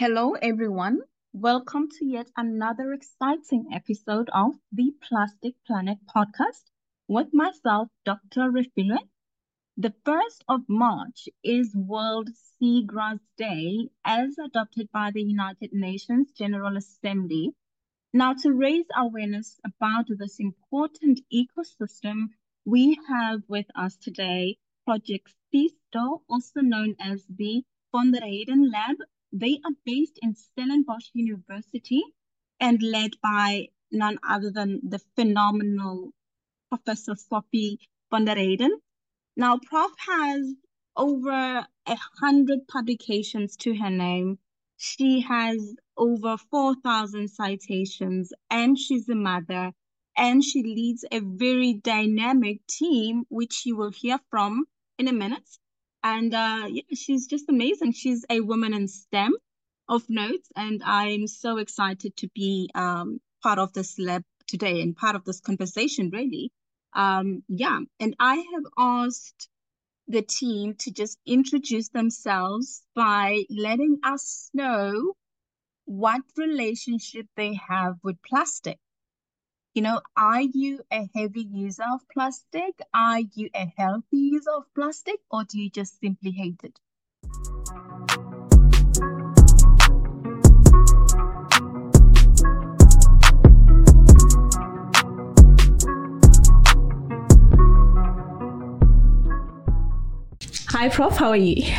Hello, everyone. Welcome to yet another exciting episode of the Plastic Planet podcast with myself, Dr. Refilwe. The 1st of March is World Seagrass Day as adopted by the United Nations General Assembly. Now, to raise awareness about this important ecosystem, we have with us today Project Seastore, also known as the Von der Heyden Lab they are based in Stellenbosch University and led by none other than the phenomenal Professor Sophie von der Heyden. Now, Prof has over a hundred publications to her name. She has over 4,000 citations and she's a mother and she leads a very dynamic team, which you will hear from in a minute. And uh, yeah, she's just amazing. She's a woman in STEM of note, and I'm so excited to be um, part of this lab today and part of this conversation, really. Um, yeah, and I have asked the team to just introduce themselves by letting us know what relationship they have with plastic. You know, are you a heavy user of plastic? Are you a healthy user of plastic? Or do you just simply hate it? Hi, Prof. How are you?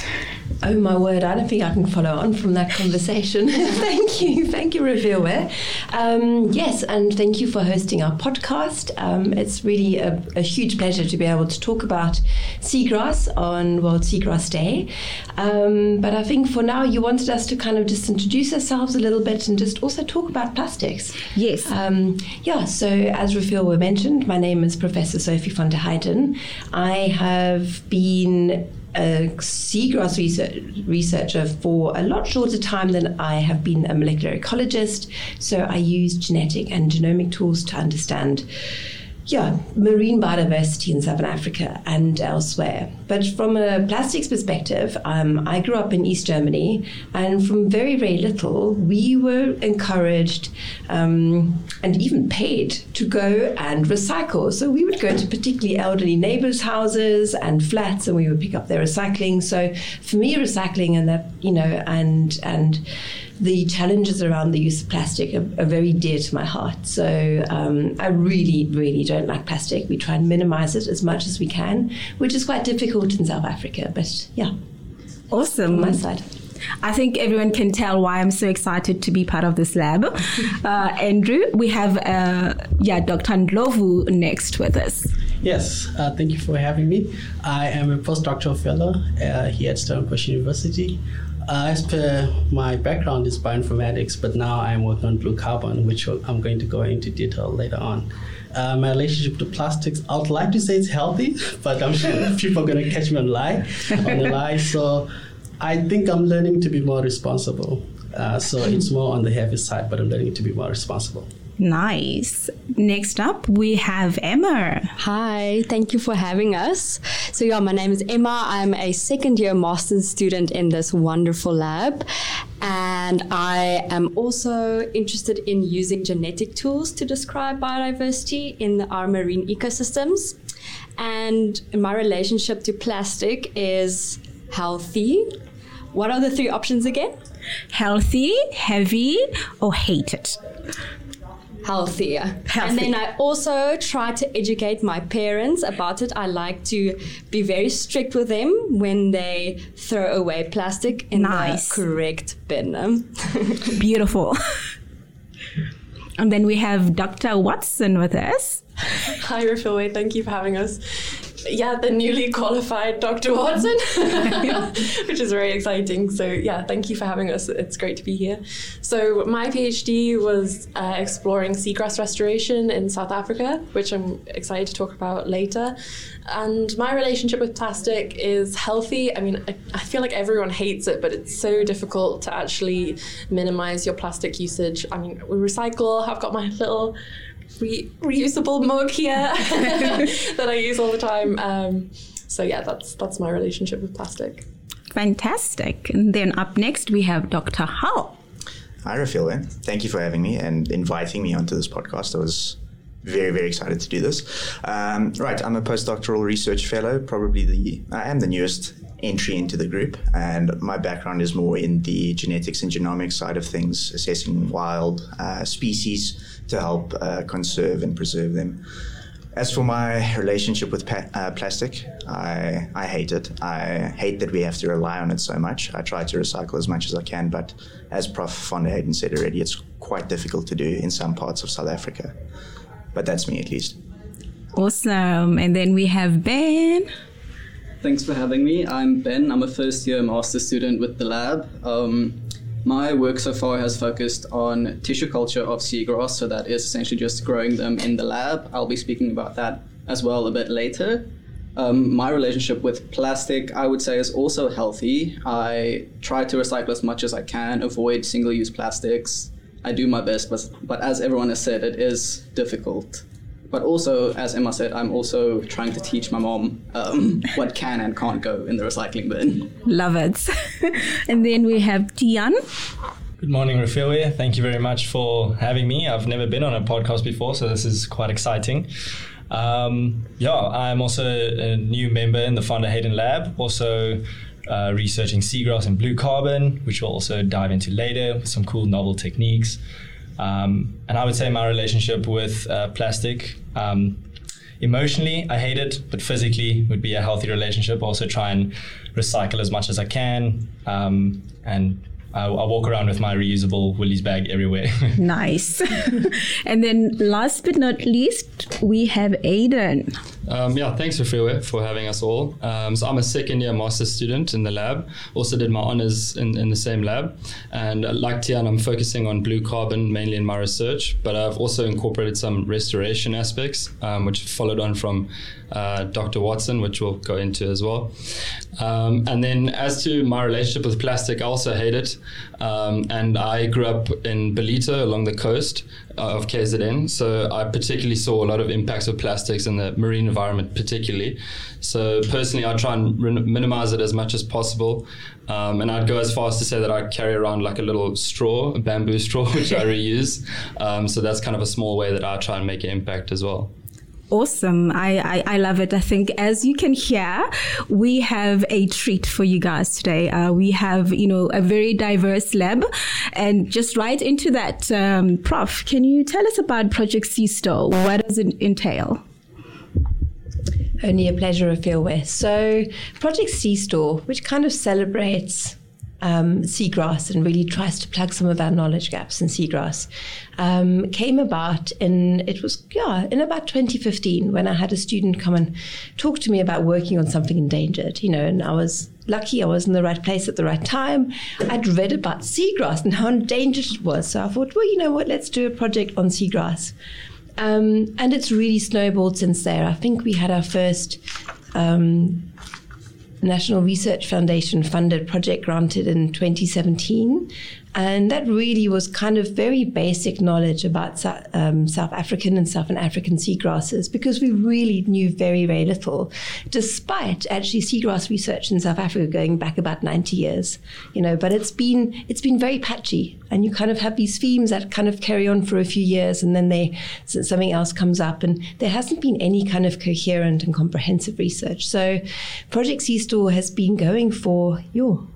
Oh my word, I don't think I can follow on from that conversation. thank you. Thank you, Refilwe. Um, yes, and thank you for hosting our podcast. Um, it's really a, a, huge pleasure to be able to talk about seagrass on World Seagrass Day. Um, but I think for now, you wanted us to kind of just introduce ourselves a little bit and just also talk about plastics. Yes. Um, yeah, so as Refilwe mentioned, my name is Professor Sophie von der Heyden. I have been a seagrass research, researcher for a lot shorter time than I have been a molecular ecologist. So I use genetic and genomic tools to understand yeah, marine biodiversity in Southern Africa and elsewhere. But from a plastics perspective, um, I grew up in East Germany, and from very, very little, we were encouraged um, and even paid to go and recycle. So we would go to particularly elderly neighbors' houses and flats, and we would pick up their recycling. So for me, recycling and that, you know, and and the challenges around the use of plastic are, are very dear to my heart. So um, I really, really don't like plastic. We try and minimize it as much as we can, which is quite difficult in South Africa. But yeah, awesome. On my side. I think everyone can tell why I'm so excited to be part of this lab. Uh, Andrew, we have uh, yeah Dr. Ndlovu next with us. Yes, uh, thank you for having me. I am a postdoctoral fellow uh, here at Stellenbosch University. Uh, as per my background is bioinformatics, but now I'm working on blue carbon, which I'm going to go into detail later on. Uh, my relationship to plastics, I would like to say it's healthy, but I'm sure people are going to catch me on lie, on the lie. So I think I'm learning to be more responsible. Uh, so it's more on the heavy side, but I'm learning to be more responsible. Nice. Next up, we have Emma. Hi, thank you for having us. So, yeah, my name is Emma. I'm a second year master's student in this wonderful lab. And I am also interested in using genetic tools to describe biodiversity in our marine ecosystems. And my relationship to plastic is healthy. What are the three options again? Healthy, heavy, or hate it? Healthier. Healthy. And then I also try to educate my parents about it. I like to be very strict with them when they throw away plastic in nice. the correct bin. Beautiful. and then we have Dr. Watson with us. Hi, Refilwe. Thank you for having us yeah, the newly qualified Dr. Watson, which is very exciting. So, yeah, thank you for having us. It's great to be here. So, my PhD was uh, exploring seagrass restoration in South Africa, which I'm excited to talk about later. And my relationship with plastic is healthy. I mean, I, I feel like everyone hates it, but it's so difficult to actually minimize your plastic usage. I mean, we recycle. I've got my little re- reusable mug here that I use all the time. Um, so yeah, that's that's my relationship with plastic. Fantastic. And then up next, we have Dr. Hull. Hi, Refilwe. Thank you for having me and inviting me onto this podcast. I was very, very excited to do this. Um, right, I'm a postdoctoral research fellow, probably the, I am the newest entry into the group, and my background is more in the genetics and genomics side of things, assessing wild uh, species to help uh, conserve and preserve them. As for my relationship with pa- uh, plastic, I, I hate it. I hate that we have to rely on it so much. I try to recycle as much as I can, but as Prof. von der Heyden said already, it's quite difficult to do in some parts of South Africa. But that's me at least. Awesome. And then we have Ben. Thanks for having me. I'm Ben. I'm a first year master student with the lab. Um, my work so far has focused on tissue culture of seagrass, so that is essentially just growing them in the lab. I'll be speaking about that as well a bit later. Um, my relationship with plastic, I would say, is also healthy. I try to recycle as much as I can, avoid single use plastics. I do my best, but, but as everyone has said, it is difficult. But also, as Emma said, I'm also trying to teach my mom um, what can and can't go in the recycling bin. Love it. and then we have Tian. Good morning, Refilwe. Thank you very much for having me. I've never been on a podcast before, so this is quite exciting. Um, yeah, I'm also a new member in the von der Heyden Lab, also uh, researching seagrass and blue carbon, which we'll also dive into later with some cool novel techniques. Um, and I would say my relationship with uh, plastic, um, emotionally, I hate it, but physically would be a healthy relationship. Also, try and recycle as much as I can. Um, and I, I, walk around with my reusable Woolies bag everywhere. nice. and then, last but not least, we have Aiden. Um, yeah, thanks, Refilwe, for having us all. Um, so I'm a second year master's student in the lab. Also did my honors in, in the same lab. And uh, like Tian, I'm focusing on blue carbon mainly in my research, but I've also incorporated some restoration aspects, um, which followed on from uh, Dr. Watson, which we'll go into as well. Um, and then as to my relationship with plastic, I also hate it. Um, and I grew up in Ballito along the coast of KZN. So I particularly saw a lot of impacts of plastics in the marine environment, particularly. So personally, I try and re- minimize it as much as possible. Um, and I'd go as far as to say that I carry around like a little straw, a bamboo straw, which I reuse. Um, so that's kind of a small way that I try and make an impact as well. Awesome. I, I, I, love it. I think as you can hear, we have a treat for you guys today. Uh, we have, you know, a very diverse lab and just right into that, um, Prof, can you tell us about Project Seastore? What does it entail? Only a pleasure with. So Project Seastore, which kind of celebrates um, seagrass and really tries to plug some of our knowledge gaps in seagrass um, came about in it was yeah in about 2015 when I had a student come and talk to me about working on something endangered you know and I was lucky I was in the right place at the right time. I'd read about seagrass and how endangered it was. So I thought well you know what let's do a project on seagrass. Um, and it's really snowballed since there. I think we had our first um, National Research Foundation funded project granted in 2017. And that really was kind of very basic knowledge about um, South African and Southern African seagrasses because we really knew very, very little, despite actually seagrass research in South Africa going back about 90 years, you know, but it's been, it's been very patchy and you kind of have these themes that kind of carry on for a few years and then they, something else comes up and there hasn't been any kind of coherent and comprehensive research. So Project Seastore has been going for, yo,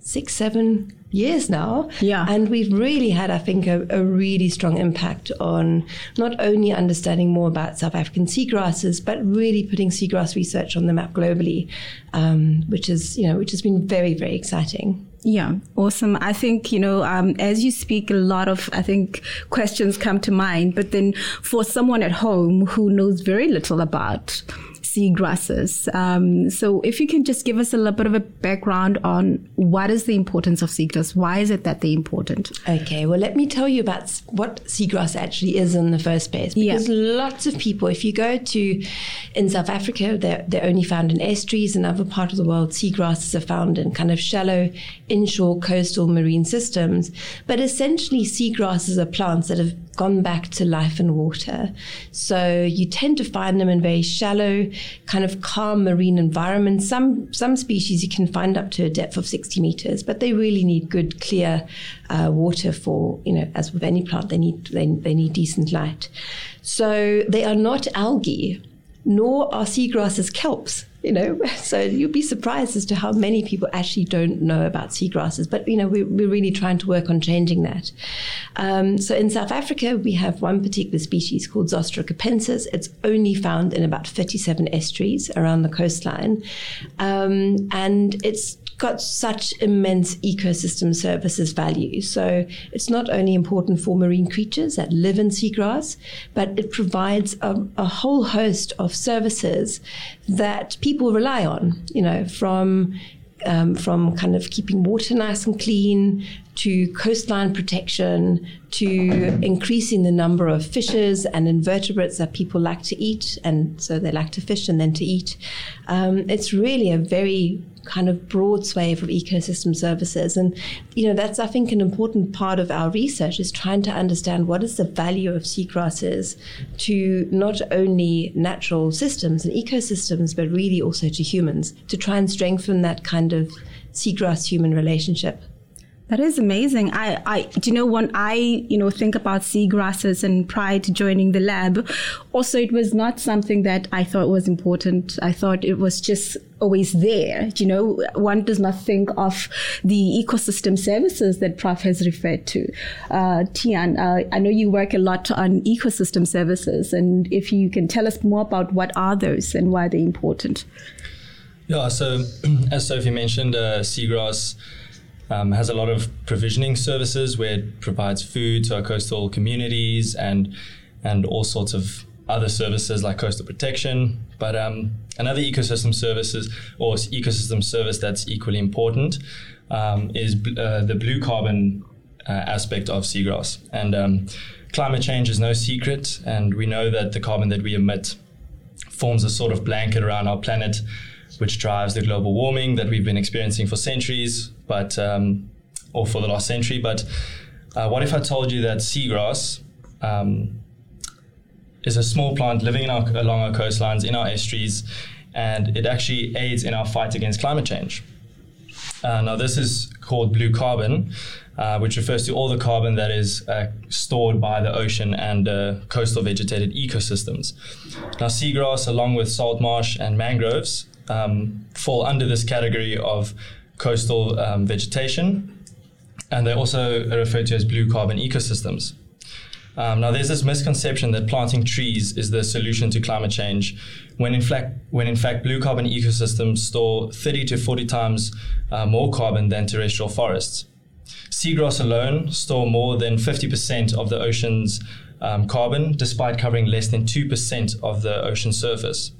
six, seven, years now. Yeah. And we've really had, I think, a, a, really strong impact on not only understanding more about South African seagrasses, but really putting seagrass research on the map globally, um, which is, you know, which has been very, very exciting. Yeah, awesome. I think, you know, um, as you speak, a lot of, I think, questions come to mind. But then for someone at home who knows very little about seagrasses. Um, so if you can just give us a little bit of a background on what is the importance of seagrass? Why is it that they're important? Okay, well, let me tell you about what seagrass actually is in the first place. Because yeah. lots of people, if you go to, in South Africa, they're, they're only found in estuaries. In other parts of the world, seagrasses are found in kind of shallow inshore coastal marine systems. But essentially, seagrasses are plants that have gone back to life and water. So you tend to find them in very shallow, kind of calm marine environments. Some some species you can find up to a depth of 60 meters, but they really need good, clear uh, water for you know, as with any plant, they need they, they need decent light. So they are not algae, nor are seagrasses kelps you know, so you'd be surprised as to how many people actually don't know about seagrasses. But, you know, we, we're really trying to work on changing that. Um, so in South Africa, we have one particular species called Zostera capensis. It's only found in about 37 estuaries around the coastline. Um, and it's got such immense ecosystem services value. So it's not only important for marine creatures that live in seagrass, but it provides a, a whole host of services that people rely on, you know, from um, from kind of keeping water nice and clean to coastline protection to increasing the number of fishes and invertebrates that people like to eat. And so they like to fish and then to eat. Um, it's really a very kind of broad swathe of ecosystem services. And, you know, that's, I think, an important part of our research is trying to understand what is the value of seagrasses to not only natural systems and ecosystems, but really also to humans to try and strengthen that kind of seagrass human relationship. That is amazing. I, I, do you know when I, you know, think about seagrasses and prior to joining the lab, also it was not something that I thought was important. I thought it was just always there. You know, one does not think of the ecosystem services that Prof has referred to. Uh, Tian, uh, I know you work a lot on ecosystem services, and if you can tell us more about what are those and why they're important. Yeah. So, as Sophie mentioned, uh, seagrass um, has a lot of provisioning services where it provides food to our coastal communities and and all sorts of other services like coastal protection. But um, another ecosystem services or ecosystem service that's equally important um, is uh, the blue carbon uh, aspect of seagrass. And um, climate change is no secret, and we know that the carbon that we emit forms a sort of blanket around our planet which drives the global warming that we've been experiencing for centuries, but um, or for the last century. But uh, what if I told you that seagrass um, is a small plant living our, along our coastlines, in our estuaries, and it actually aids in our fight against climate change? Uh, now, this is called blue carbon, uh, which refers to all the carbon that is uh, stored by the ocean and coastal vegetated ecosystems. Now, seagrass, along with salt marsh and mangroves, um, fall under this category of coastal um, vegetation, and they're also referred to as blue carbon ecosystems. Um, now, there's this misconception that planting trees is the solution to climate change, when in fact, when in fact, blue carbon ecosystems store 30 to 40 times uh, more carbon than terrestrial forests. Seagrass alone store more than 50% of the ocean's um, carbon, despite covering less than 2% of the ocean surface.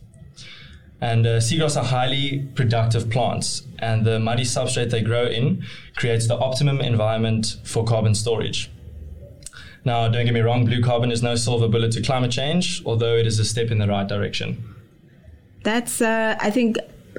And uh, seagrass are highly productive plants, and the muddy substrate they grow in creates the optimum environment for carbon storage. Now, don't get me wrong, blue carbon is no silver bullet to climate change, although it is a step in the right direction. That's, uh, I think,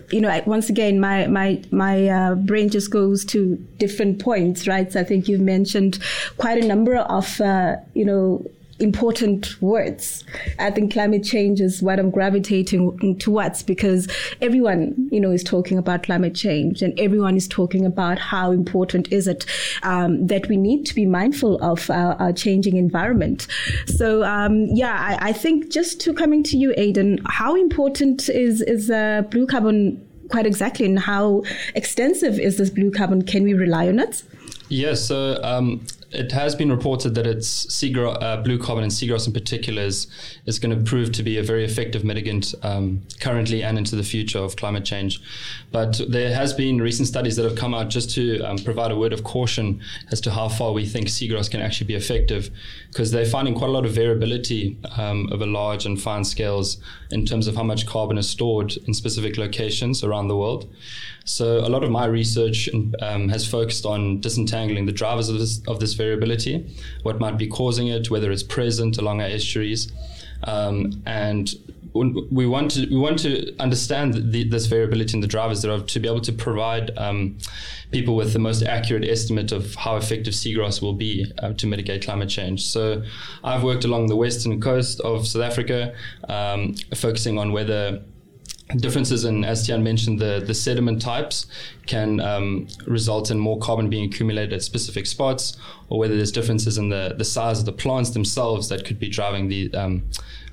you know, once again, my my my uh, brain just goes to different points, right? So I think you've mentioned quite a number of, uh, you know, important words. I think climate change is what I'm gravitating towards because everyone, you know, is talking about climate change and everyone is talking about how important is it um, that we need to be mindful of our, our changing environment. So, um, yeah, I, I, think just to coming to you, Aidan, how important is is uh, blue carbon quite exactly, and how extensive is this blue carbon? Can we rely on it? Yes, so um, it has been reported that it's uh, blue carbon and seagrass in particular is, is going to prove to be a very effective mitigant um, currently and into the future of climate change. But there has been recent studies that have come out just to um, provide a word of caution as to how far we think seagrass can actually be effective, because they're finding quite a lot of variability um, over large and fine scales in terms of how much carbon is stored in specific locations around the world. So a lot of my research um, has focused on disentangling the drivers of this, of this variability, what might be causing it, whether it's present along our estuaries, um, and we want to we want to understand the, this variability in the drivers thereof to be able to provide um, people with the most accurate estimate of how effective seagrass will be uh, to mitigate climate change. So, I've worked along the western coast of South Africa, um, focusing on whether differences in, as Tian mentioned, the, the sediment types can um, result in more carbon being accumulated at specific spots, or whether there's differences in the, the size of the plants themselves that could be driving the um,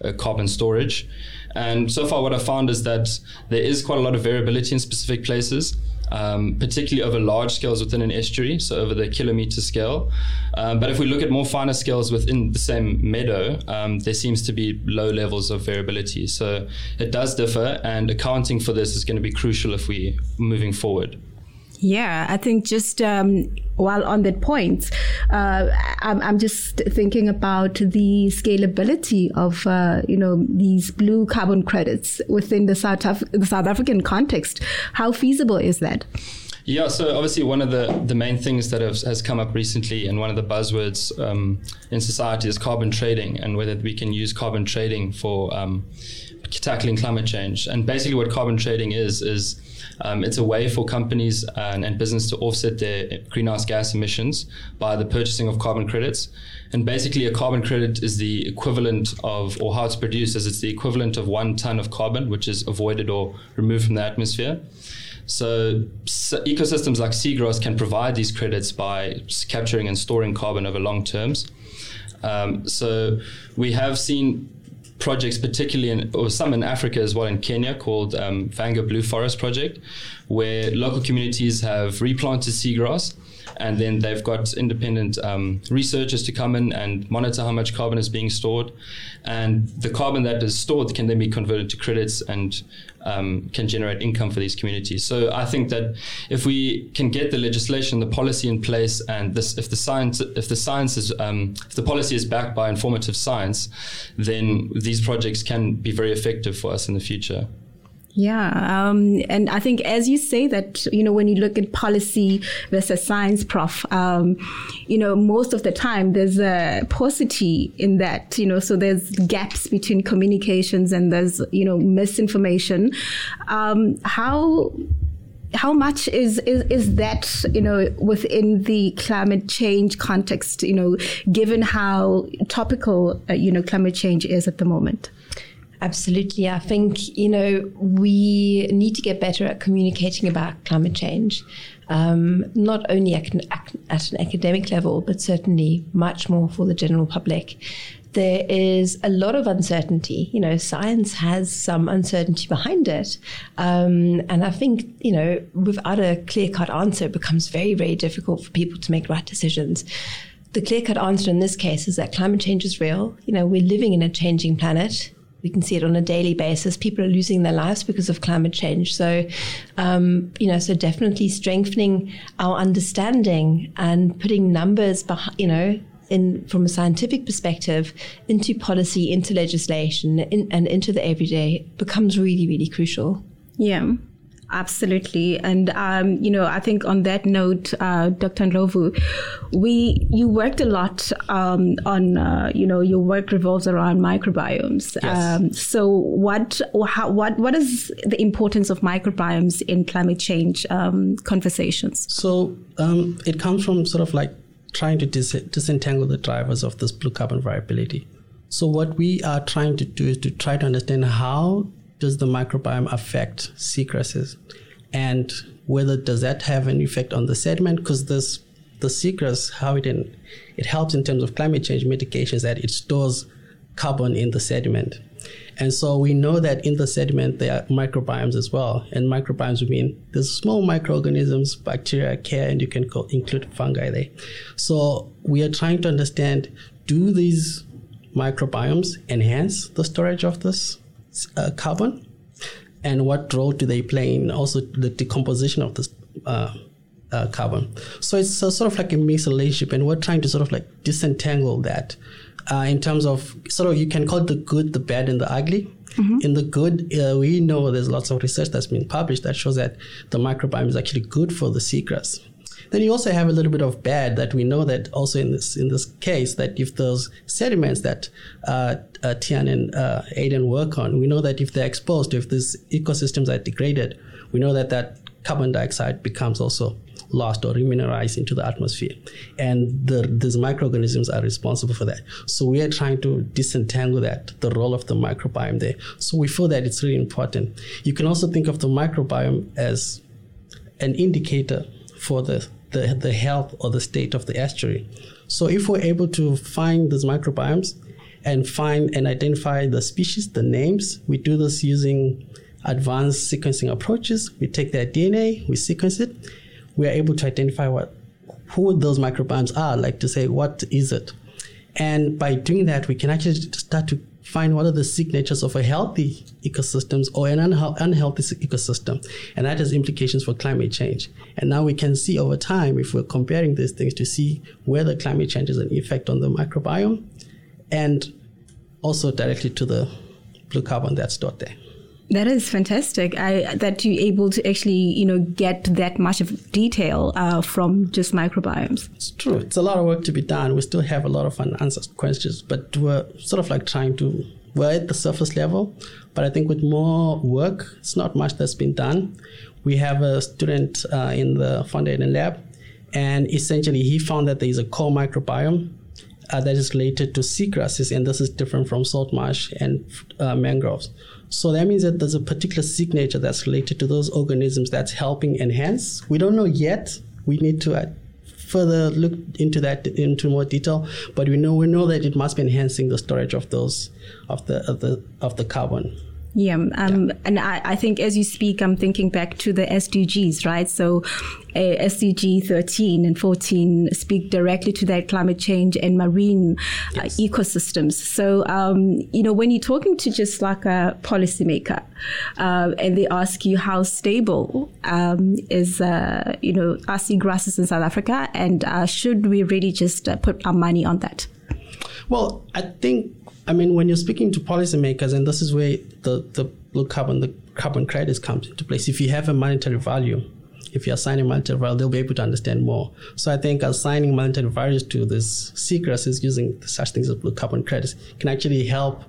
uh, carbon storage. And so far, what I found is that there is quite a lot of variability in specific places um, particularly over large scales within an estuary, so over the kilometer scale. Um, but if we look at more finer scales within the same meadow, um, there seems to be low levels of variability. So it does differ, and accounting for this is going to be crucial if we're moving forward. Yeah, I think just um, while on that point, uh, I'm, I'm, just thinking about the scalability of uh, you know these blue carbon credits within the South Af- the South African context. How feasible is that? Yeah, so obviously one of the, the main things that has come up recently and one of the buzzwords um, in society is carbon trading and whether we can use carbon trading for um, tackling climate change. And basically what carbon trading is, is um, it's a way for companies and, and business to offset their greenhouse gas emissions by the purchasing of carbon credits. And basically, a carbon credit is the equivalent of, or how it's produced is it's the equivalent of one ton of carbon, which is avoided or removed from the atmosphere. So, so, ecosystems like seagrass can provide these credits by capturing and storing carbon over long terms. Um, so we have seen projects, particularly in, or some in Africa as well, in Kenya, called um, Vanga Blue Forest Project, where local communities have replanted seagrass and then they've got independent um, researchers to come in and monitor how much carbon is being stored. And the carbon that is stored can then be converted to credits and um, can generate income for these communities. So I think that if we can get the legislation, the policy in place, and this, if the science, if the science is, um, if the policy is backed by informative science, then these projects can be very effective for us in the future. Yeah. Um, and I think as you say that, you know, when you look at policy versus science, prof, um, you know, most of the time there's a paucity in that, you know, so there's gaps between communications and there's, you know, misinformation. Um, how, how much is, is is that you know within the climate change context you know given how topical uh, you know climate change is at the moment Absolutely. I think, you know, we need to get better at communicating about climate change, um, not only at, at an academic level, but certainly much more for the general public. There is a lot of uncertainty. You know, science has some uncertainty behind it. Um, and I think, you know, without a clear cut answer, it becomes very, very difficult for people to make right decisions the clear cut answer in this case is that climate change is real. You know, we're living in a changing planet we can see it on a daily basis. People are losing their lives because of climate change. So, um, you know, so definitely strengthening our understanding and putting numbers behind, you know, in from a scientific perspective into policy, into legislation, in, and into the everyday becomes really, really crucial. Yeah. Absolutely, and um, you know, I think on that note, uh, Dr. Ndlovu, we you worked a lot um, on uh, you know your work revolves around microbiomes. Yes. Um, so what how, what what is the importance of microbiomes in climate change um, conversations? So um, it comes from sort of like trying to dis- disentangle the drivers of this blue carbon variability. So what we are trying to do is to try to understand how does the microbiome affect seagrasses, and whether does that have an effect on the sediment? Because this the seagrass, how it in, it helps in terms of climate change mitigations that it stores carbon in the sediment. And so we know that in the sediment there are microbiomes as well. And microbiomes would mean there's small microorganisms, bacteria, archaea, and you can co- include fungi there. So we are trying to understand do these microbiomes enhance the storage of this uh, carbon, and what role do they play in also the decomposition of this uh, uh, carbon? So it's sort of like a mixed relationship, and we're trying to sort of like disentangle that uh, in terms of sort of you can call it the good, the bad, and the ugly. Mm-hmm. In the good, uh, we know there's lots of research that's been published that shows that the microbiome is actually good for the seagrass. Then you also have a little bit of bad that we know that also in this in this case that if those sediments that uh, uh, Tian and uh, Aiden work on, we know that if they're exposed, if these ecosystems are degraded, we know that that carbon dioxide becomes also lost or remineralized into the atmosphere. And the, these microorganisms are responsible for that. So we are trying to disentangle that, the role of the microbiome there. So we feel that it's really important. You can also think of the microbiome as an indicator for the, the, the health or the state of the estuary. So if we're able to find these microbiomes and find and identify the species, the names, we do this using advanced sequencing approaches. We take their DNA, we sequence it, we are able to identify what who those microbiomes are, like to say what is it. And by doing that, we can actually start to find what are the signatures of a healthy ecosystems or an unhealthy ecosystem. And that has implications for climate change. And now we can see over time, if we're comparing these things, to see whether climate change has an effect on the microbiome and also directly to the blue carbon that's stored there. That is fantastic. I, that you're able to actually, you know, get that much of detail uh, from just microbiomes. It's true. It's a lot of work to be done. We still have a lot of unanswered questions, but we're sort of like trying to. We're at the surface level, but I think with more work, it's not much that's been done. We have a student uh, in the Foundation lab, and essentially he found that there is a core microbiome uh, that is related to seagrasses, and this is different from salt marsh and uh, mangroves. So that means that there's a particular signature that's related to those organisms that's helping enhance. We don't know yet. We need to uh, further look into that into more detail, but we know we know that it must be enhancing the storage of those of the of the of the carbon. Yeah, um, yeah. and I, I, think as you speak, I'm thinking back to the SDGs, right? So, uh, SDG 13 and 14 speak directly to that climate change and marine uh, yes. uh, ecosystems. So, um, you know, when you're talking to just like a policymaker, uh, and they ask you how stable um, is, uh, you know, our seagrasses in South Africa, and uh, should we really just put our money on that? Well, I think I mean, when you're speaking to policymakers, and this is where the, the blue carbon, the carbon credits comes into place. If you have a monetary value, if you're assigning monetary value, they'll be able to understand more. So I think assigning monetary values to this seagrasses using such things as blue carbon credits can actually help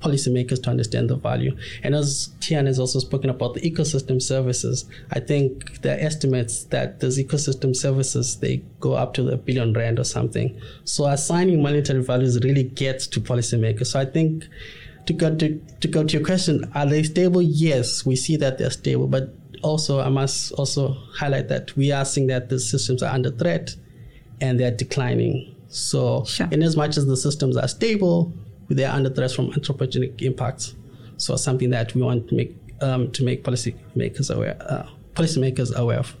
policymakers to understand the value. And as Tian has also spoken about the ecosystem services, I think there are estimates that those ecosystem services they go up to a billion rand or something. So assigning monetary values really gets to policymakers. So I think to go to, to go to your question, are they stable? Yes, we see that they're stable, but also I must also highlight that we are seeing that the systems are under threat and they're declining. So, sure. in as much as the systems are stable, they are under threat from anthropogenic impacts. So something that we want to make um, to make policymakers aware, uh, policymakers aware of.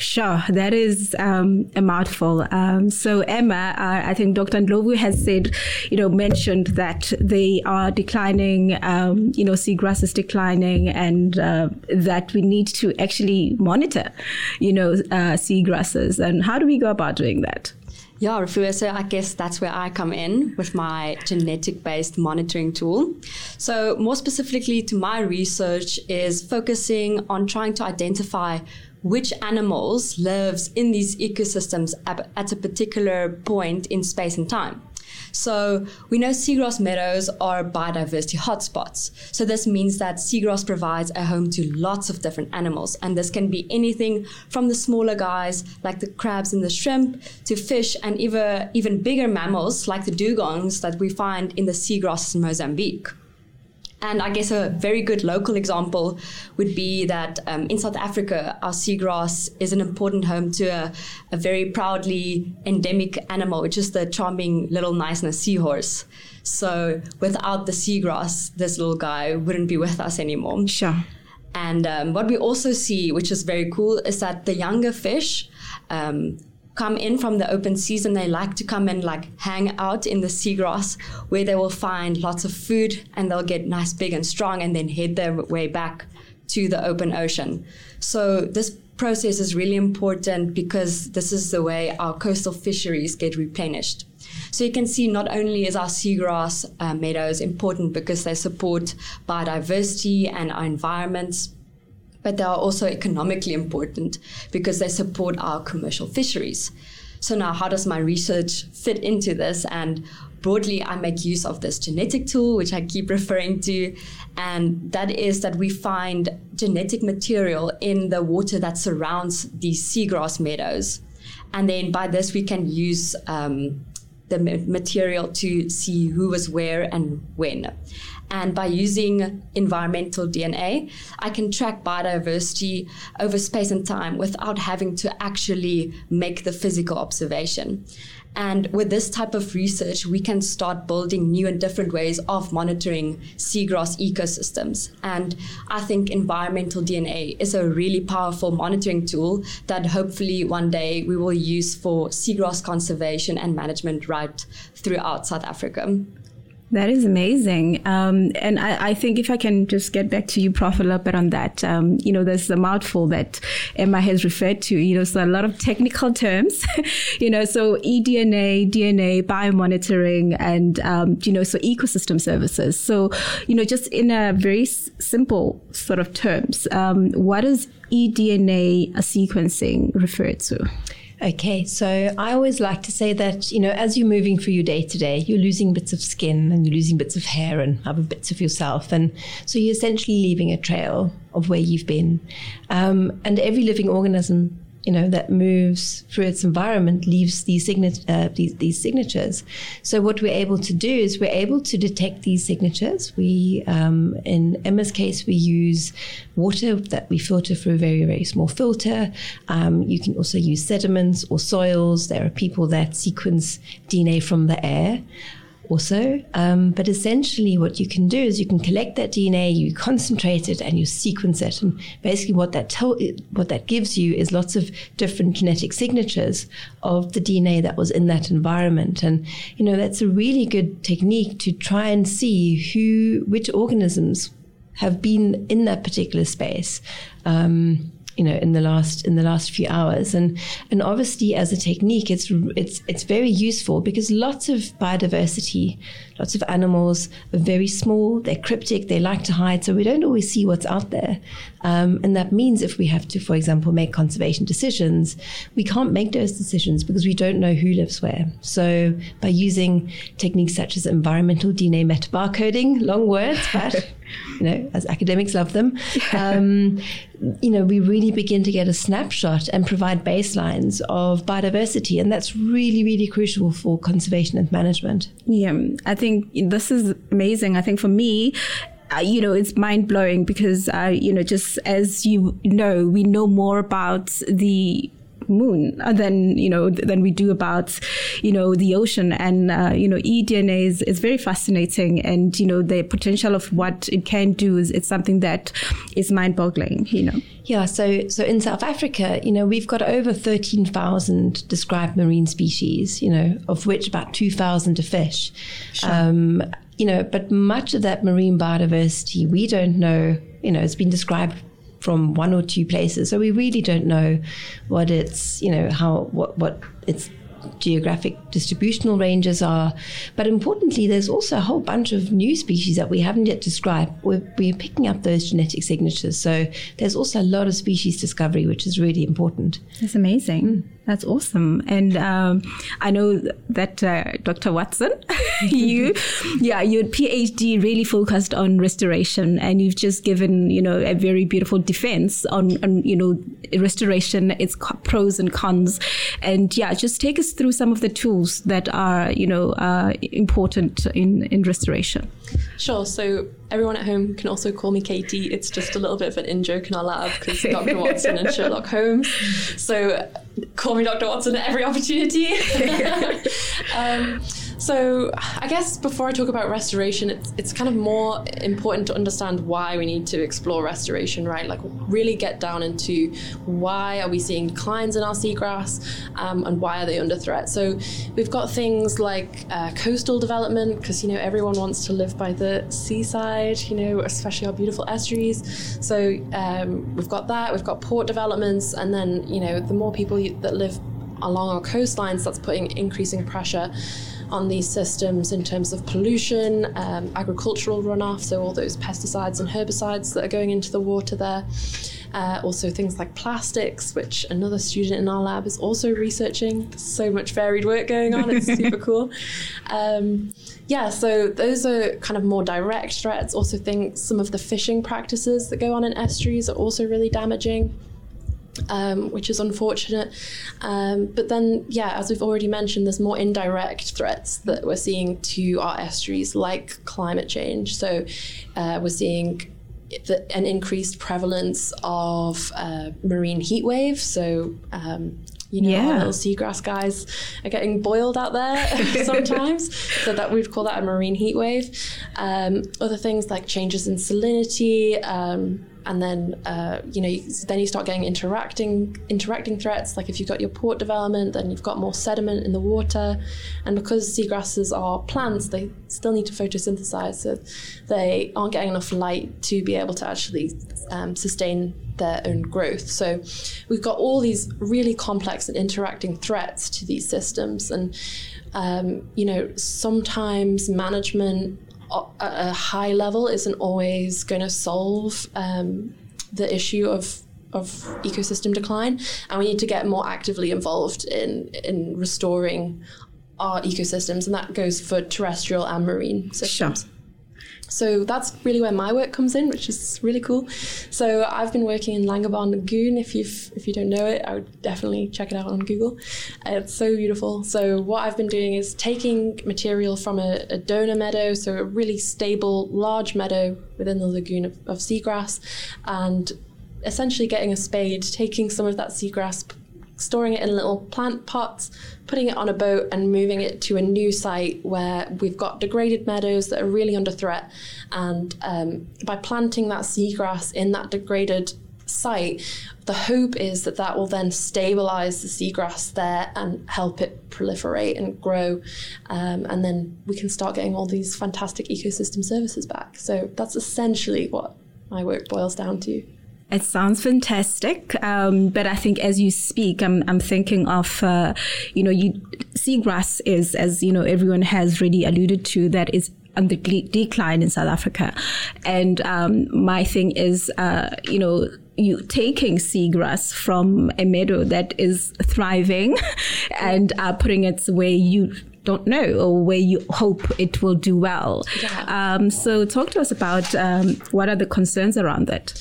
Sure, that is um, a mouthful. Um, so Emma, uh, I think Dr. Ndlovu has said, you know, mentioned that they are declining, um, you know, seagrass is declining, and uh, that we need to actually monitor, you know, uh, seagrasses. And how do we go about doing that? Yeah, Refilwe, so I guess that's where I come in with my genetic based monitoring tool. So, more specifically to my research, is focusing on trying to identify which animals lives in these ecosystems at a particular point in space and time. So we know seagrass meadows are biodiversity hotspots. So this means that seagrass provides a home to lots of different animals. And this can be anything from the smaller guys like the crabs and the shrimp to fish and even, even bigger mammals like the dugongs that we find in the seagrasses in Mozambique. And I guess a very good local example would be that um, in South Africa, our seagrass is an important home to a, a, very proudly endemic animal, which is the charming little Knysna seahorse. So without the seagrass, this little guy wouldn't be with us anymore. Sure. And um, what we also see, which is very cool, is that the younger fish um, come in from the open season, they like to come and like hang out in the seagrass where they will find lots of food and they'll get nice, big, and strong and then head their way back to the open ocean. So this process is really important because this is the way our coastal fisheries get replenished. So you can see not only is our seagrass uh, meadows important because they support biodiversity and our environments, but they are also economically important because they support our commercial fisheries. so now how does my research fit into this? And broadly, I make use of this genetic tool, which I keep referring to. And that is that we find genetic material in the water that surrounds these seagrass meadows. And then by this, we can use um, the material to see who was where and when. And by using environmental DNA, I can track biodiversity over space and time without having to actually make the physical observation. And with this type of research, we can start building new and different ways of monitoring seagrass ecosystems. And I think environmental DNA is a really powerful monitoring tool that hopefully one day we will use for seagrass conservation and management right throughout South Africa. That is amazing. Um, and I, I, think if I can just get back to you, Prof, a on that, um, you know, there's a mouthful that Emma has referred to, you know, so a lot of technical terms, you know, so eDNA, DNA, biomonitoring, and, um, you know, so ecosystem services. So, you know, just in a very s- simple sort of terms, um, what does eDNA sequencing refer to? Okay, so I always like to say that, you know, as you're moving through your day to day, you're losing bits of skin and you're losing bits of hair and other bits of yourself. And so you're essentially leaving a trail of where you've been. Um, and every living organism you know that moves through its environment leaves these, signa- uh, these, these signatures. So what we're able to do is we're able to detect these signatures. We um, in Emma's case we use water that we filter through a very very small filter. Um, you can also use sediments or soils. There are people that sequence DNA from the air also. Um, but essentially, what you can do is you can collect that DNA, you concentrate it, and you sequence it. And basically, what that tell, what that gives you is lots of different genetic signatures of the DNA that was in that environment. And you know that's a really good technique to try and see who, which organisms have been in that particular space. Um, you know in the last in the last few hours. And and obviously as a technique it's it's it's very useful because lots of biodiversity lots of animals are very small they're cryptic they like to hide so we don't always see what's out there um, and that means if we have to for example make conservation decisions we can't make those decisions because we don't know who lives where so by using techniques such as environmental DNA metabarcoding long words but you know, as academics love them, um, you know, we really begin to get a snapshot and provide baselines of biodiversity. And that's really, really crucial for conservation and management. Yeah, I think this is amazing. I think for me, uh, you know, it's mind blowing because, uh, you know, just as you know, we know more about the moon uh, than you know than we do about you know the ocean. And uh, you know eDNA is, is very fascinating. And you know the potential of what it can do is it's something that is mind boggling you know. Yeah so so in South Africa you know we've got over 13,000 described marine species you know of which about 2,000 are fish. Sure. um, you know but much of that marine biodiversity we don't know you know it's been described from one or two places. So we really don't know what its, you know, how what what its geographic distributional ranges are. But importantly, there's also a whole bunch of new species that we haven't yet described. We're, we're picking up those genetic signatures. So there's also a lot of species discovery, which is really important. That's amazing. Mm. That's awesome. And um, I know that uh, Dr. Watson, you, yeah, your PhD really focused on restoration, and you've just given you know a very beautiful defense on, on you know restoration, its pros and cons, and yeah, just take us through some of the tools that are you know uh, important in in restoration. Sure. So everyone at home can also call me Katie. It's just a little bit of an in joke in our lab because Dr. Watson and Sherlock Holmes. So call me Dr. Watson at every opportunity. um, so I guess before I talk about restoration, it's, it's kind of more important to understand why we need to explore restoration, right? Like really get down into why are we seeing declines in our seagrass um, and why are they under threat? So we've got things like uh, coastal development, because, you know, everyone wants to live by the seaside, you know, especially our beautiful estuaries. So um, we've got that, we've got port developments, and then, you know, the more people that live along our coastlines, that's putting increasing pressure on these systems in terms of pollution, um, agricultural runoff, so all those pesticides and herbicides that are going into the water there. Uh, also, things like plastics, which another student in our lab is also researching. There's so much varied work going on. It's super cool. Um, yeah, so those are kind of more direct threats. Also, think some of the fishing practices that go on in estuaries are also really damaging um, which is unfortunate. Um, but then, yeah, as we've already mentioned, there's more indirect threats that we're seeing to our estuaries, like climate change. So uh, we're seeing the, an increased prevalence of uh, marine heat waves. So um, you know, Yeah. our little seagrass guys are getting boiled out there sometimes. so that we'd call that a marine heat wave. Um, other things like changes in salinity, um, and then uh, you know, you, then you start getting interacting interacting threats. Like if you've got your port development, then you've got more sediment in the water, and because seagrasses are plants, they still need to photosynthesize, so they aren't getting enough light to be able to actually um, sustain their own growth. So we've got all these really complex and interacting threats to these systems, and um, you know sometimes management a high level isn't always going to solve um, the issue of of ecosystem decline, and we need to get more actively involved in in restoring our ecosystems, and that goes for terrestrial and marine systems. So that's really where my work comes in, which is really cool. So I've been working in Langebaan Lagoon. If you if you don't know it, I would definitely check it out on Google. Uh, it's so beautiful. So what I've been doing is taking material from a, a donor meadow, so a really stable, large meadow within the lagoon of, of seagrass, and essentially getting a spade, taking some of that seagrass, storing it in little plant pots, putting it on a boat, and moving it to a new site where we've got degraded meadows that are really under threat. And um, by planting that seagrass in that degraded site, the hope is that that will then stabilize the seagrass there and help it proliferate and grow. Um, and then we can start getting all these fantastic ecosystem services back. So that's essentially what my work boils down to. It sounds fantastic, um, but I think as you speak, I'm I'm thinking of uh, you know you seagrass is as you know everyone has already alluded to that is on the decline in South Africa, and um, my thing is uh, you know you taking seagrass from a meadow that is thriving and uh, putting it where you don't know or where you hope it will do well. Um, so talk to us about um, what are the concerns around that.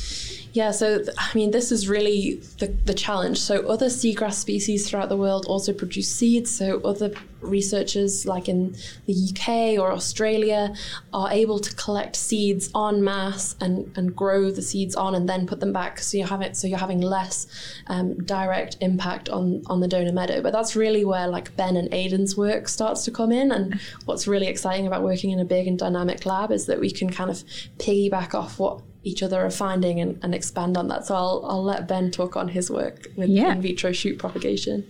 Yeah, so I mean, this is really the, the challenge. So, other seagrass species throughout the world also produce seeds. So, other researchers, like in the UK or Australia, are able to collect seeds en masse and, and grow the seeds on and then put them back. So, you're having, so you're having less um, direct impact on, on the donor meadow. But that's really where, like, Ben and Aiden's work starts to come in. And what's really exciting about working in a big and dynamic lab is that we can kind of piggyback off what each other are finding and, and expand on that. So I'll, I'll let Ben talk on his work with Yeah. in vitro shoot propagation.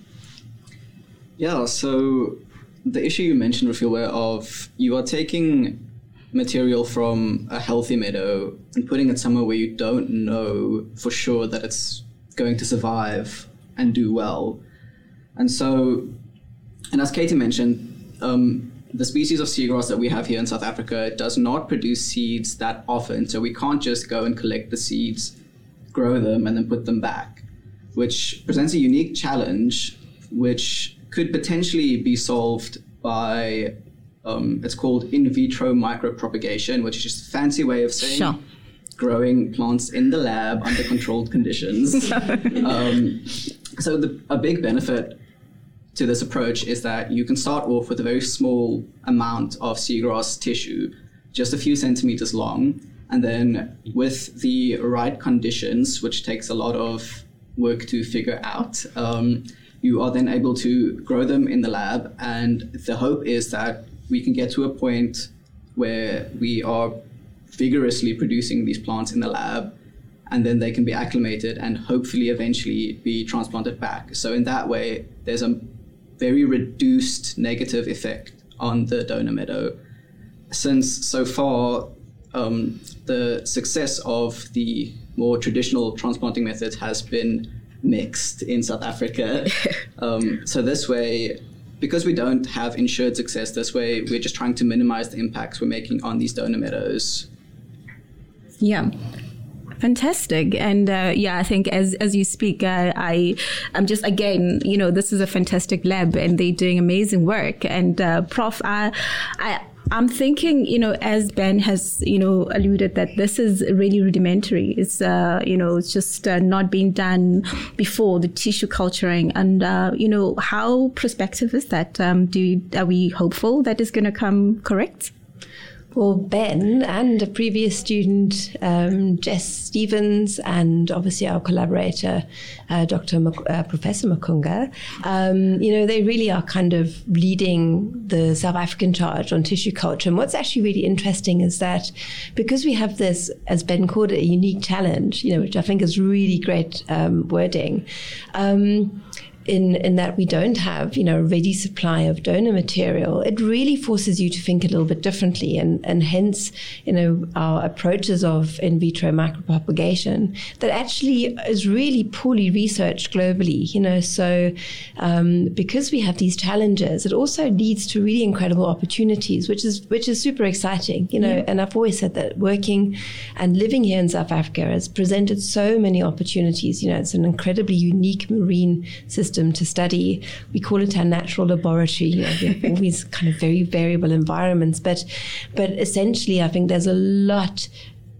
Yeah, so the issue you mentioned, Refilwe, where of you are taking material from a healthy meadow and putting it somewhere where you don't know for sure that it's going to survive and do well. And so, and as Katie mentioned, um, the species of seagrass that we have here in South Africa does not produce seeds that often, so we can't just go and collect the seeds, grow them, and then put them back, which presents a unique challenge, which could potentially be solved by um, it's called in vitro micropropagation, which is just a fancy way of saying Sure. growing plants in the lab under controlled conditions. um, so the, a big benefit to this approach is that you can start off with a very small amount of seagrass tissue, just a few centimeters long, and then with the right conditions, which takes a lot of work to figure out, um, you are then able to grow them in the lab. And the hope is that we can get to a point where we are vigorously producing these plants in the lab and then they can be acclimated and hopefully eventually be transplanted back. So in that way, there's a very reduced negative effect on the donor meadow. Since so far, um, the success of the more traditional transplanting methods has been mixed in South Africa. um, so this way, because we don't have ensured success this way, we're just trying to minimize the impacts we're making on these donor meadows. Yeah. Fantastic, and uh, yeah, I think as as you speak, uh, I I'm just again, you know, this is a fantastic lab, and they're doing amazing work. And uh, Prof, I, I I'm thinking, you know, as Ben has, you know, alluded that this is really rudimentary. It's, uh, you know, it's just uh, not being done before the tissue culturing. And, uh, you know, how prospective is that? Um, do are we hopeful that is going to come correct? Well, Ben and a previous student, um, Jess Stevens, and obviously our collaborator, uh, Dr. Mc, uh, Professor Makunga, um, you know, they really are kind of leading the South African charge on tissue culture. And what's actually really interesting is that because we have this, as Ben called it, a unique challenge, you know, which I think is really great um, wording. In, in that we don't have, you know, a ready supply of donor material, it really forces you to think a little bit differently. And, and hence, you know, our approaches of in vitro micropropagation that actually is really poorly researched globally, you know. So um, because we have these challenges, it also leads to really incredible opportunities, which is which is super exciting, you know. Yeah. And I've always said that working and living here in South Africa has presented so many opportunities. You know, it's an incredibly unique marine system system to study. We call it our natural laboratory. You know, we have all these kind of very variable environments, but but essentially, I think there's a lot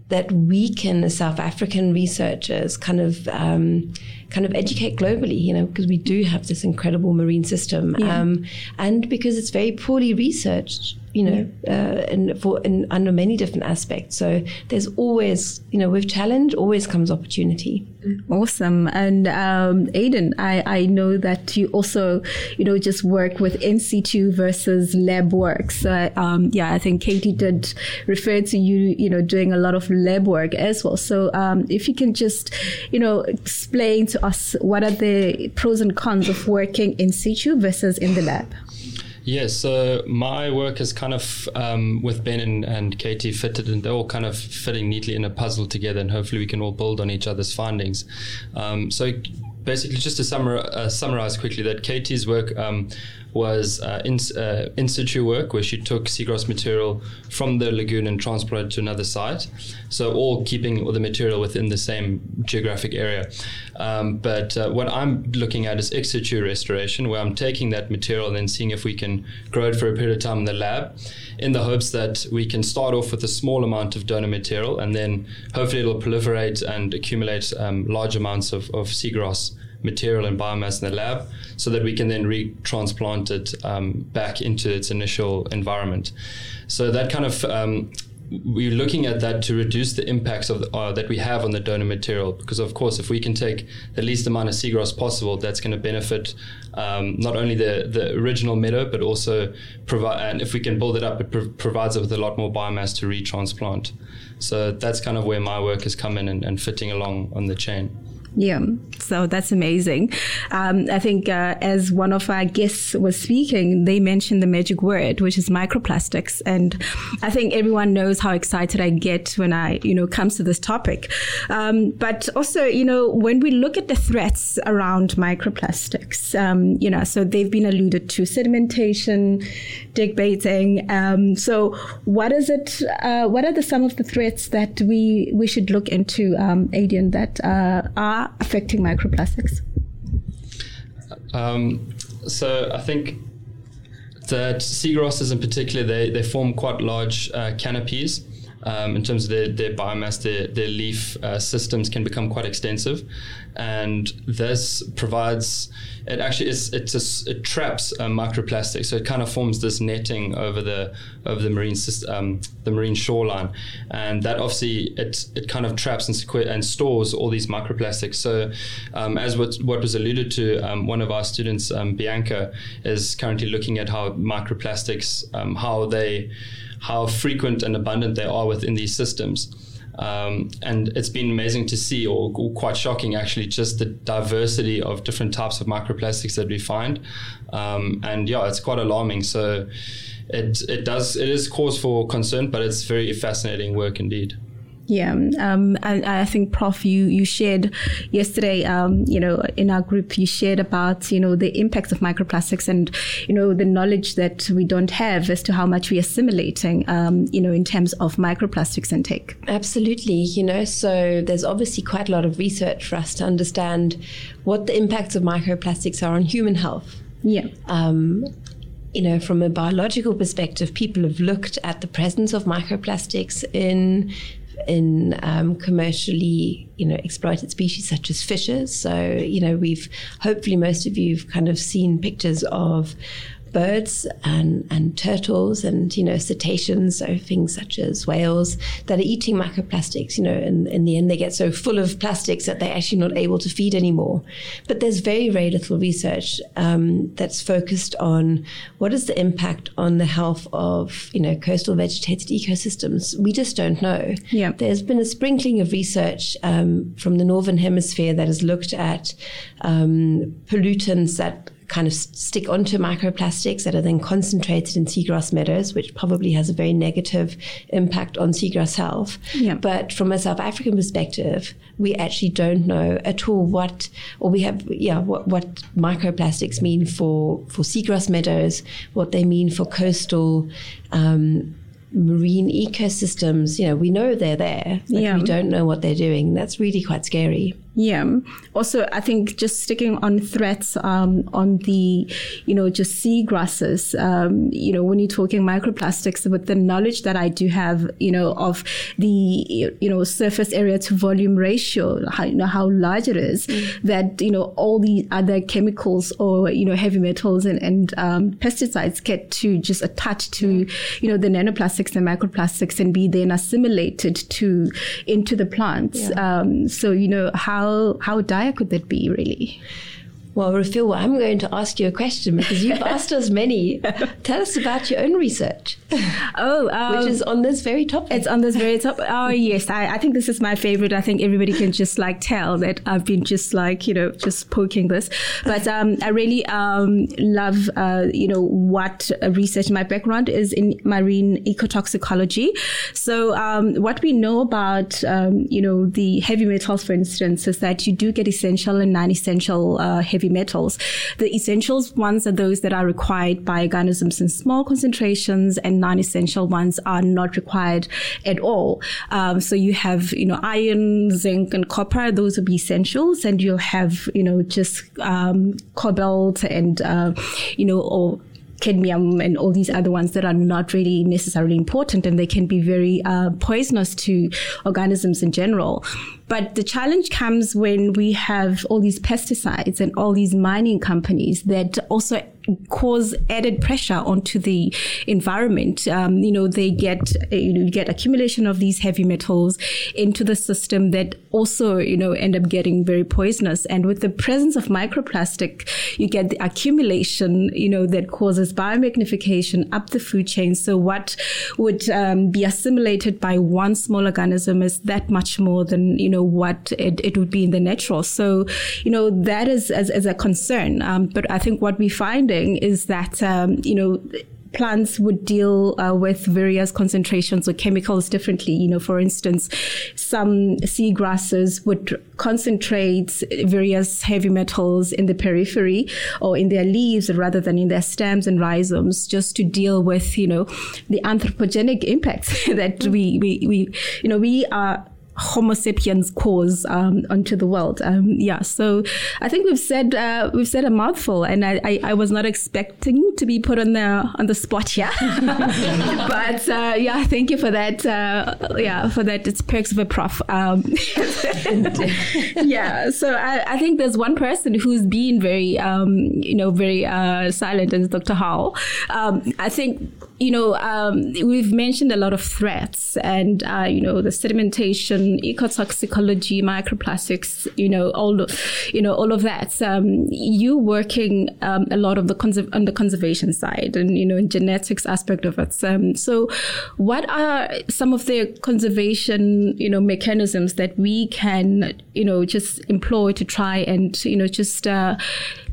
that we can, as South African researchers, kind of um, kind of educate globally. You know, because we do have this incredible marine system, yeah. um, and because it's very poorly researched you know, uh, and for and under many different aspects. So there's always, you know, with challenge always comes opportunity. Awesome. And um, Aiden, I, I know that you also, you know, just work with in situ versus lab work. So um, yeah, I think Katie did refer to you, you know, doing a lot of lab work as well. So um, if you can just, you know, explain to us what are the pros and cons of working in situ versus in the lab. Yes, so my work is kind of um, with Ben and, and Katie fitted, and they're all kind of fitting neatly in a puzzle together, and hopefully we can all build on each other's findings. Um, so basically, just to summar, uh, summarize quickly, that Katie's work um, was uh, in, uh, in situ work where she took seagrass material from the lagoon and transported it to another site. So all keeping the material within the same geographic area. Um, but uh, what I'm looking at is ex situ restoration, where I'm taking that material and then seeing if we can grow it for a period of time in the lab, in the hopes that we can start off with a small amount of donor material and then hopefully it'll proliferate and accumulate um, large amounts of, of seagrass material and biomass in the lab so that we can then retransplant it um, back into its initial environment. So that kind of um, we're looking at that to reduce the impacts of the, uh, that we have on the donor material because of course if we can take the least amount of seagrass possible that's going to benefit um, not only the, the original meadow but also provide and if we can build it up it provides us with a lot more biomass to retransplant so that's kind of where my work has come in and, and fitting along on the chain yeah, so that's amazing. Um, I think uh, as one of our guests was speaking, they mentioned the magic word, which is microplastics, and I think everyone knows how excited I get when I, you know, comes to this topic. Um, but also, you know, when we look at the threats around microplastics, um, you know, so they've been alluded to sedimentation, dig baiting. Um, so, what is it? Uh, what are the some of the threats that we we should look into, um, Adrian, that uh, are are affecting microplastics? Um, so I think that seagrasses in particular, they, they form quite large uh, canopies. Um, in terms of their, their biomass, their, their leaf uh, systems can become quite extensive. And this provides it actually is just it traps uh, microplastic so it kind of forms this netting over the over the marine um, the marine shoreline. And that obviously it it kind of traps and, sequ- and stores all these microplastics. So um, as what what was alluded to um, one of our students um, Bianca is currently looking at how microplastics um, how they how frequent and abundant they are within these systems um, and it's been amazing to see, or, or, quite shocking actually, just the diversity of different types of microplastics that we find. Um, and yeah, it's quite alarming. So it, it does, it is cause for concern, but it's very fascinating work indeed. Yeah, um, I, I, think, Prof, you you shared yesterday, um, you know, in our group, you shared about you know the impacts of microplastics and you know the knowledge that we don't have as to how much we're assimilating, um, you know, in terms of microplastics intake. Absolutely, you know, so there's obviously quite a lot of research for us to understand what the impacts of microplastics are on human health. Yeah. Um, you know, from a biological perspective, people have looked at the presence of microplastics in in um, commercially, you know, exploited species such as fishes. So, you know, we've hopefully most of you've kind of seen pictures of birds and, and turtles and, you know, cetaceans, so things such as whales that are eating microplastics, you know, and in the end they get so full of plastics that they're actually not able to feed anymore. But there's very, very little research um, that's focused on what is the impact on the health of, you know, coastal vegetated ecosystems. We just don't know. Yeah. There's been a sprinkling of research um, from the Northern Hemisphere that has looked at um, pollutants that kind of stick onto microplastics that are then concentrated in seagrass meadows, which probably has a very negative impact on seagrass health. Yeah. But from a South African perspective, we actually don't know at all what, or we have, yeah, what, what microplastics mean for, for seagrass meadows, what they mean for coastal um, marine ecosystems. You know, we know they're there, but Yeah. we don't know what they're doing. That's really quite scary. Yeah. Also, I think just sticking on threats um, on the, you know, just seagrasses, um, you know, when you're talking microplastics, with the knowledge that I do have, you know, of the, you know, surface area to volume ratio, how, you know, how large it is, that, you know, all the other chemicals or, you know, heavy metals and, and um, pesticides get to just attach to, you know, the nanoplastics and microplastics and be then assimilated to, into the plants. Um, so, you know, how, how dire could that be really? Well, Refilwe, I'm going to ask you a question because you've asked us many. Tell us about your own research, Oh, um, which is on this very topic. It's on this very topic. Oh yes, I, I think this is my favorite. I think everybody can just like tell that I've been just like you know just poking this. But um, I really um, love uh, you know what research. My background is in marine ecotoxicology. So um, what we know about um, you know the heavy metals, for instance, is that you do get essential and non-essential uh, heavy metals. The essentials ones are those that are required by organisms in small concentrations, and non-essential ones are not required at all. Um, so you have, you know, iron, zinc, and copper; those will be essentials, and you'll have, you know, just um, cobalt and, uh, you know, or cadmium and all these other ones that are not really necessarily important and they can be very uh, poisonous to organisms in general. But the challenge comes when we have all these pesticides and all these mining companies that also cause added pressure onto the environment. Um, you know, they get you know get accumulation of these heavy metals into the system that also you know end up getting very poisonous. And with the presence of microplastic, you get the accumulation you know that causes biomagnification up the food chain. So what would um, be assimilated by one small organism is that much more than you know what it, it would be in the natural. So you know that is as, as a concern. Um, but I think what we're finding is that um, you know plants would deal uh, with various concentrations of chemicals differently. You know, for instance, some seagrasses would concentrate various heavy metals in the periphery or in their leaves rather than in their stems and rhizomes just to deal with, you know, the anthropogenic impacts that we, we, we, you know, we are Homo sapiens cause um, onto the world. Um, yeah, so I think we've said uh, we've said a mouthful, and I, I, I, was not expecting to be put on the on the spot here. but uh, yeah, thank you for that. Uh, yeah, for that. It's perks of a prof. Um, yeah, so I, I, think there's one person who's been very um, you know very uh, silent, and it's Dr. Howell. Um, I think you know, um, we've mentioned a lot of threats and, uh, you know, the sedimentation, ecotoxicology, microplastics, you know, all, you know, all of that. Um, you working um, a lot of the conserv- on the conservation side and, you know, genetics aspect of it. Um, so what are some of the conservation, you know, mechanisms that we can, you know, just employ to try and, you know, just uh,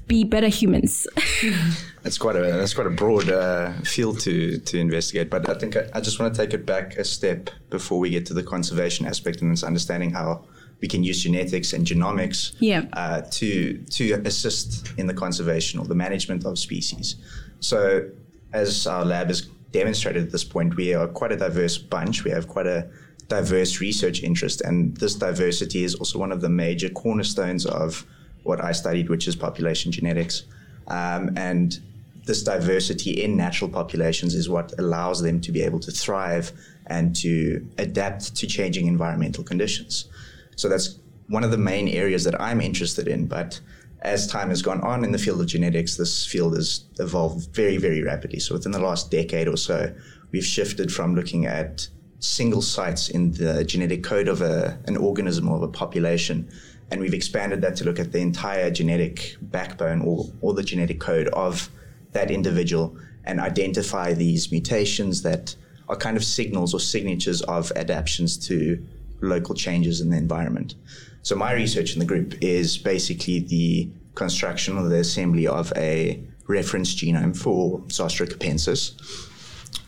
be better humans? That's quite a that's quite a broad uh, field to to investigate. But I think I, I, just want to take it back a step before we get to the conservation aspect and this understanding how we can use genetics and genomics yeah. uh, to to assist in the conservation or the management of species. So, as our lab has demonstrated at this point, we are quite a diverse bunch. We have quite a diverse research interest, and this diversity is also one of the major cornerstones of what I studied, which is population genetics. Um, and this diversity in natural populations is what allows them to be able to thrive and to adapt to changing environmental conditions. So that's one of the main areas that I'm interested in. But as time has gone on in the field of genetics, this field has evolved very, very rapidly. So within the last decade or so, we've shifted from looking at single sites in the genetic code of a, an organism or of a population. And we've expanded that to look at the entire genetic backbone or, or the genetic code of that individual and identify these mutations that are kind of signals or signatures of adaptations to local changes in the environment. So my research in the group is basically the construction or the assembly of a reference genome for Zostera capensis,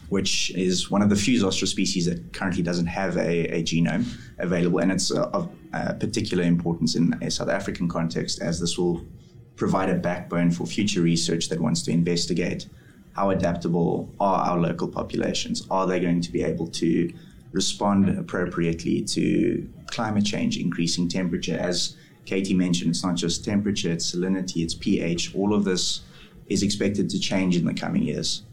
which is one of the few Zostera species that currently doesn't have a, a genome available, and it's uh, of uh, particular importance in a South African context, as this will provide a backbone for future research that wants to investigate how adaptable are our local populations? Are they going to be able to respond appropriately to climate change, increasing temperature. As Katie mentioned, it's not just temperature, it's salinity, it's pH. All of this is expected to change in the coming years.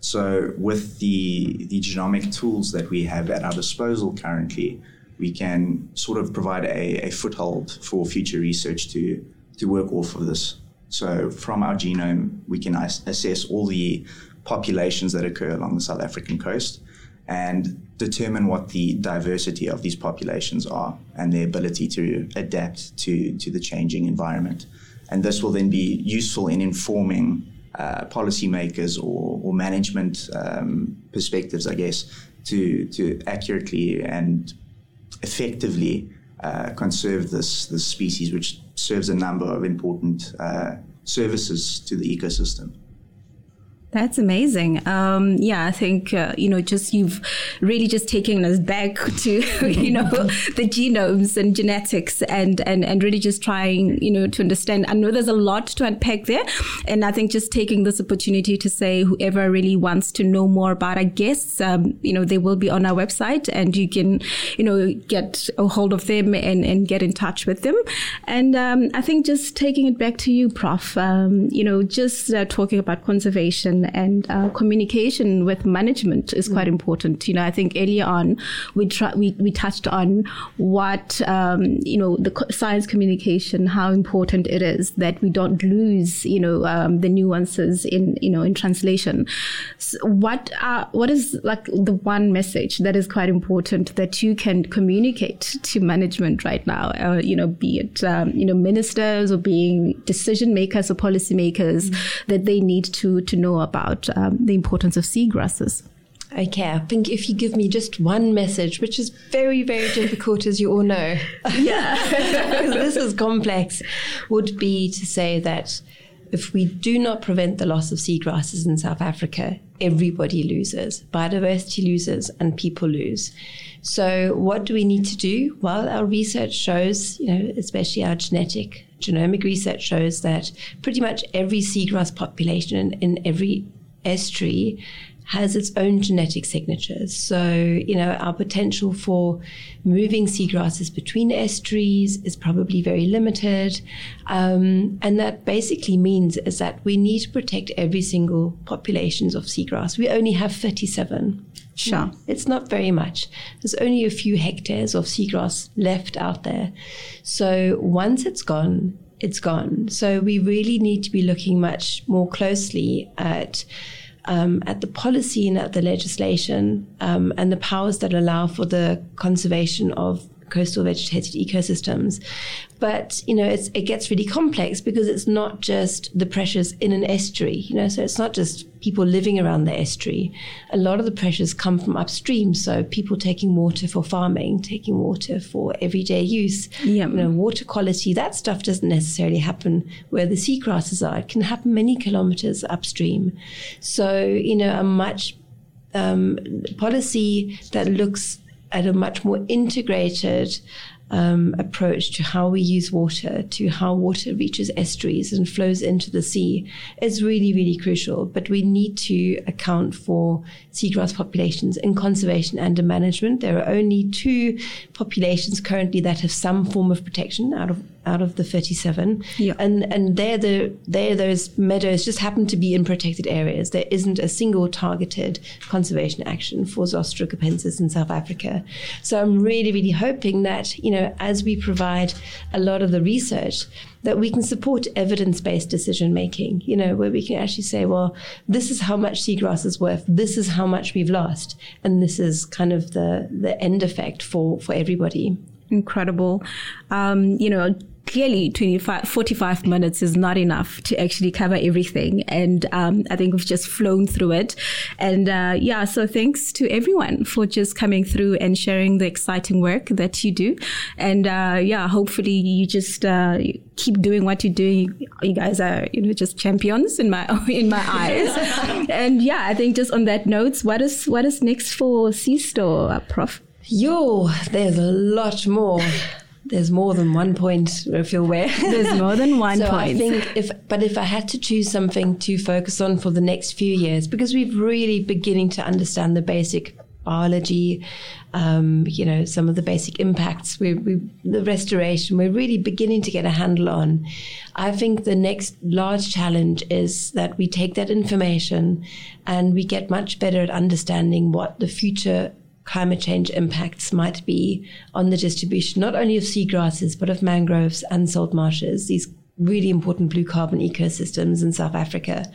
So, with the, the genomic tools that we have at our disposal currently, we can sort of provide a, a foothold for future research to, to work off of this. So, from our genome, we can assess all the populations that occur along the South African coast and determine what the diversity of these populations are and their ability to adapt to, to the changing environment. And this will then be useful in informing uh, policymakers or, or management um, perspectives, I guess, to, to accurately and effectively uh, conserve this, this species, which serves a number of important uh, services to the ecosystem. That's amazing. Um, yeah, I think uh, you know, just you've really just taken us back to you know the genomes and genetics, and and and really just trying you know to understand. I know there's a lot to unpack there, and I think just taking this opportunity to say whoever really wants to know more about, our guests, um, you know they will be on our website, and you can you know get a hold of them and and get in touch with them. And um, I think just taking it back to you, Prof. Um, you know, just uh, talking about conservation and uh, communication with management is quite mm. important. You know, I think earlier on we try, we, we touched on what um, you know the science communication, how important it is that we don't lose you know um, the nuances in you know in translation. So what are, what is like the one message that is quite important that you can communicate to management right now? Uh, you know, be it um, you know ministers or being decision makers or policymakers mm-hmm. that they need to to know about um, the importance of seagrasses. Okay, I think if you give me just one message, which is very, very difficult, as you all know, yeah, this is complex, would be to say that if we do not prevent the loss of seagrasses in South Africa, everybody loses. Biodiversity loses and people lose. So, what do we need to do? Well, our research shows, you know, especially our genetic genomic research shows that pretty much every seagrass population in, in every estuary has its own genetic signatures. So, you know, our potential for moving seagrasses between estuaries is probably very limited. Um, and that basically means is that we need to protect every single populations of seagrass. We only have 37. Sure. It's not very much. There's only a few hectares of seagrass left out there. So once it's gone, it's gone. So we really need to be looking much more closely at um, at the policy and at the legislation um, and the powers that allow for the conservation of coastal vegetated ecosystems. But you know, it gets really complex because it's not just the pressures in an estuary. You know, so it's not just people living around the estuary. A lot of the pressures come from upstream. So people taking water for farming, taking water for everyday use. Yeah. You know, water quality. That stuff doesn't necessarily happen where the seagrasses are. It can happen many kilometers upstream. So you know, a much um, policy that looks at a much more integrated um, approach to how we use water, to how water reaches estuaries and flows into the sea is really, really crucial. But we need to account for seagrass populations in conservation and in management. There are only two populations currently that have some form of protection out of out of the 37 Yeah. and and there the there those meadows just happen to be in protected areas there isn't a single targeted conservation action for Zostera capensis in South Africa so I'm really really hoping that you know as we provide a lot of the research that we can support evidence-based decision making you know where we can actually say well this is how much seagrass is worth this is how much we've lost and this is kind of the the end effect for for everybody incredible. Um, you know, clearly 25, 45 minutes is not enough to actually cover everything. And um, I think we've just flown through it. And uh, yeah, so thanks to everyone for just coming through and sharing the exciting work that you do. And uh, yeah, hopefully you just uh, keep doing what you're doing. You guys are, you know, just champions in my in my eyes. and yeah, I think just on that note, what is what is next for Seastore, Prof? Yo, there's a lot more. There's more than one point. I feel where There's more than one so I think if, but if I had to choose something to focus on for the next few years, because we're really beginning to understand the basic biology, um, you know, some of the basic impacts, we, we, the restoration, we're really beginning to get a handle on. I think the next large challenge is that we take that information and we get much better at understanding what the future climate change impacts might be on the distribution not only of seagrasses but of mangroves and salt marshes these really important blue carbon ecosystems in South Africa.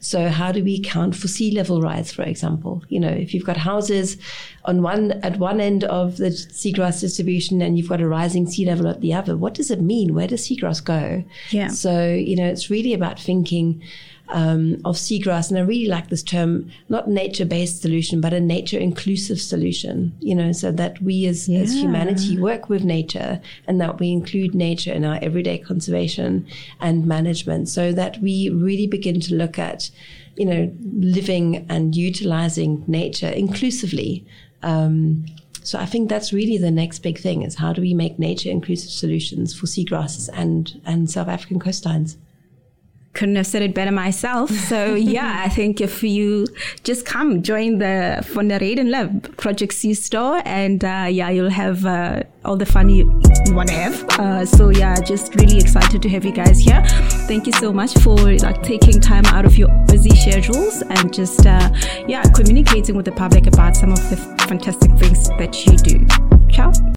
So how do we account for sea level rise, for example? You know, if you've got houses on one at one end of the seagrass distribution and you've got a rising sea level at the other, what does it mean? Where does seagrass go? Yeah. So, you know, it's really about thinking um, of seagrass, and I really like this term, not nature-based solution, but a nature-inclusive solution. You know, so that we as, as humanity work with nature, and that we include nature in our everyday conservation and management, so that we really begin to look at, you know, living and utilizing nature inclusively. Um, so I think that's really the next big thing: is how do we make nature-inclusive solutions for seagrasses and and South African coastlines. Couldn't have said it better myself. So yeah, I think if you just come join the Von der Heyden Lab Project Seastore, and uh, yeah, you'll have uh, all the fun you, you want to have. Uh, so yeah, just really excited to have you guys here. Thank you so much for like taking time out of your busy schedules and just uh, yeah communicating with the public about some of the fantastic things that you do. Ciao.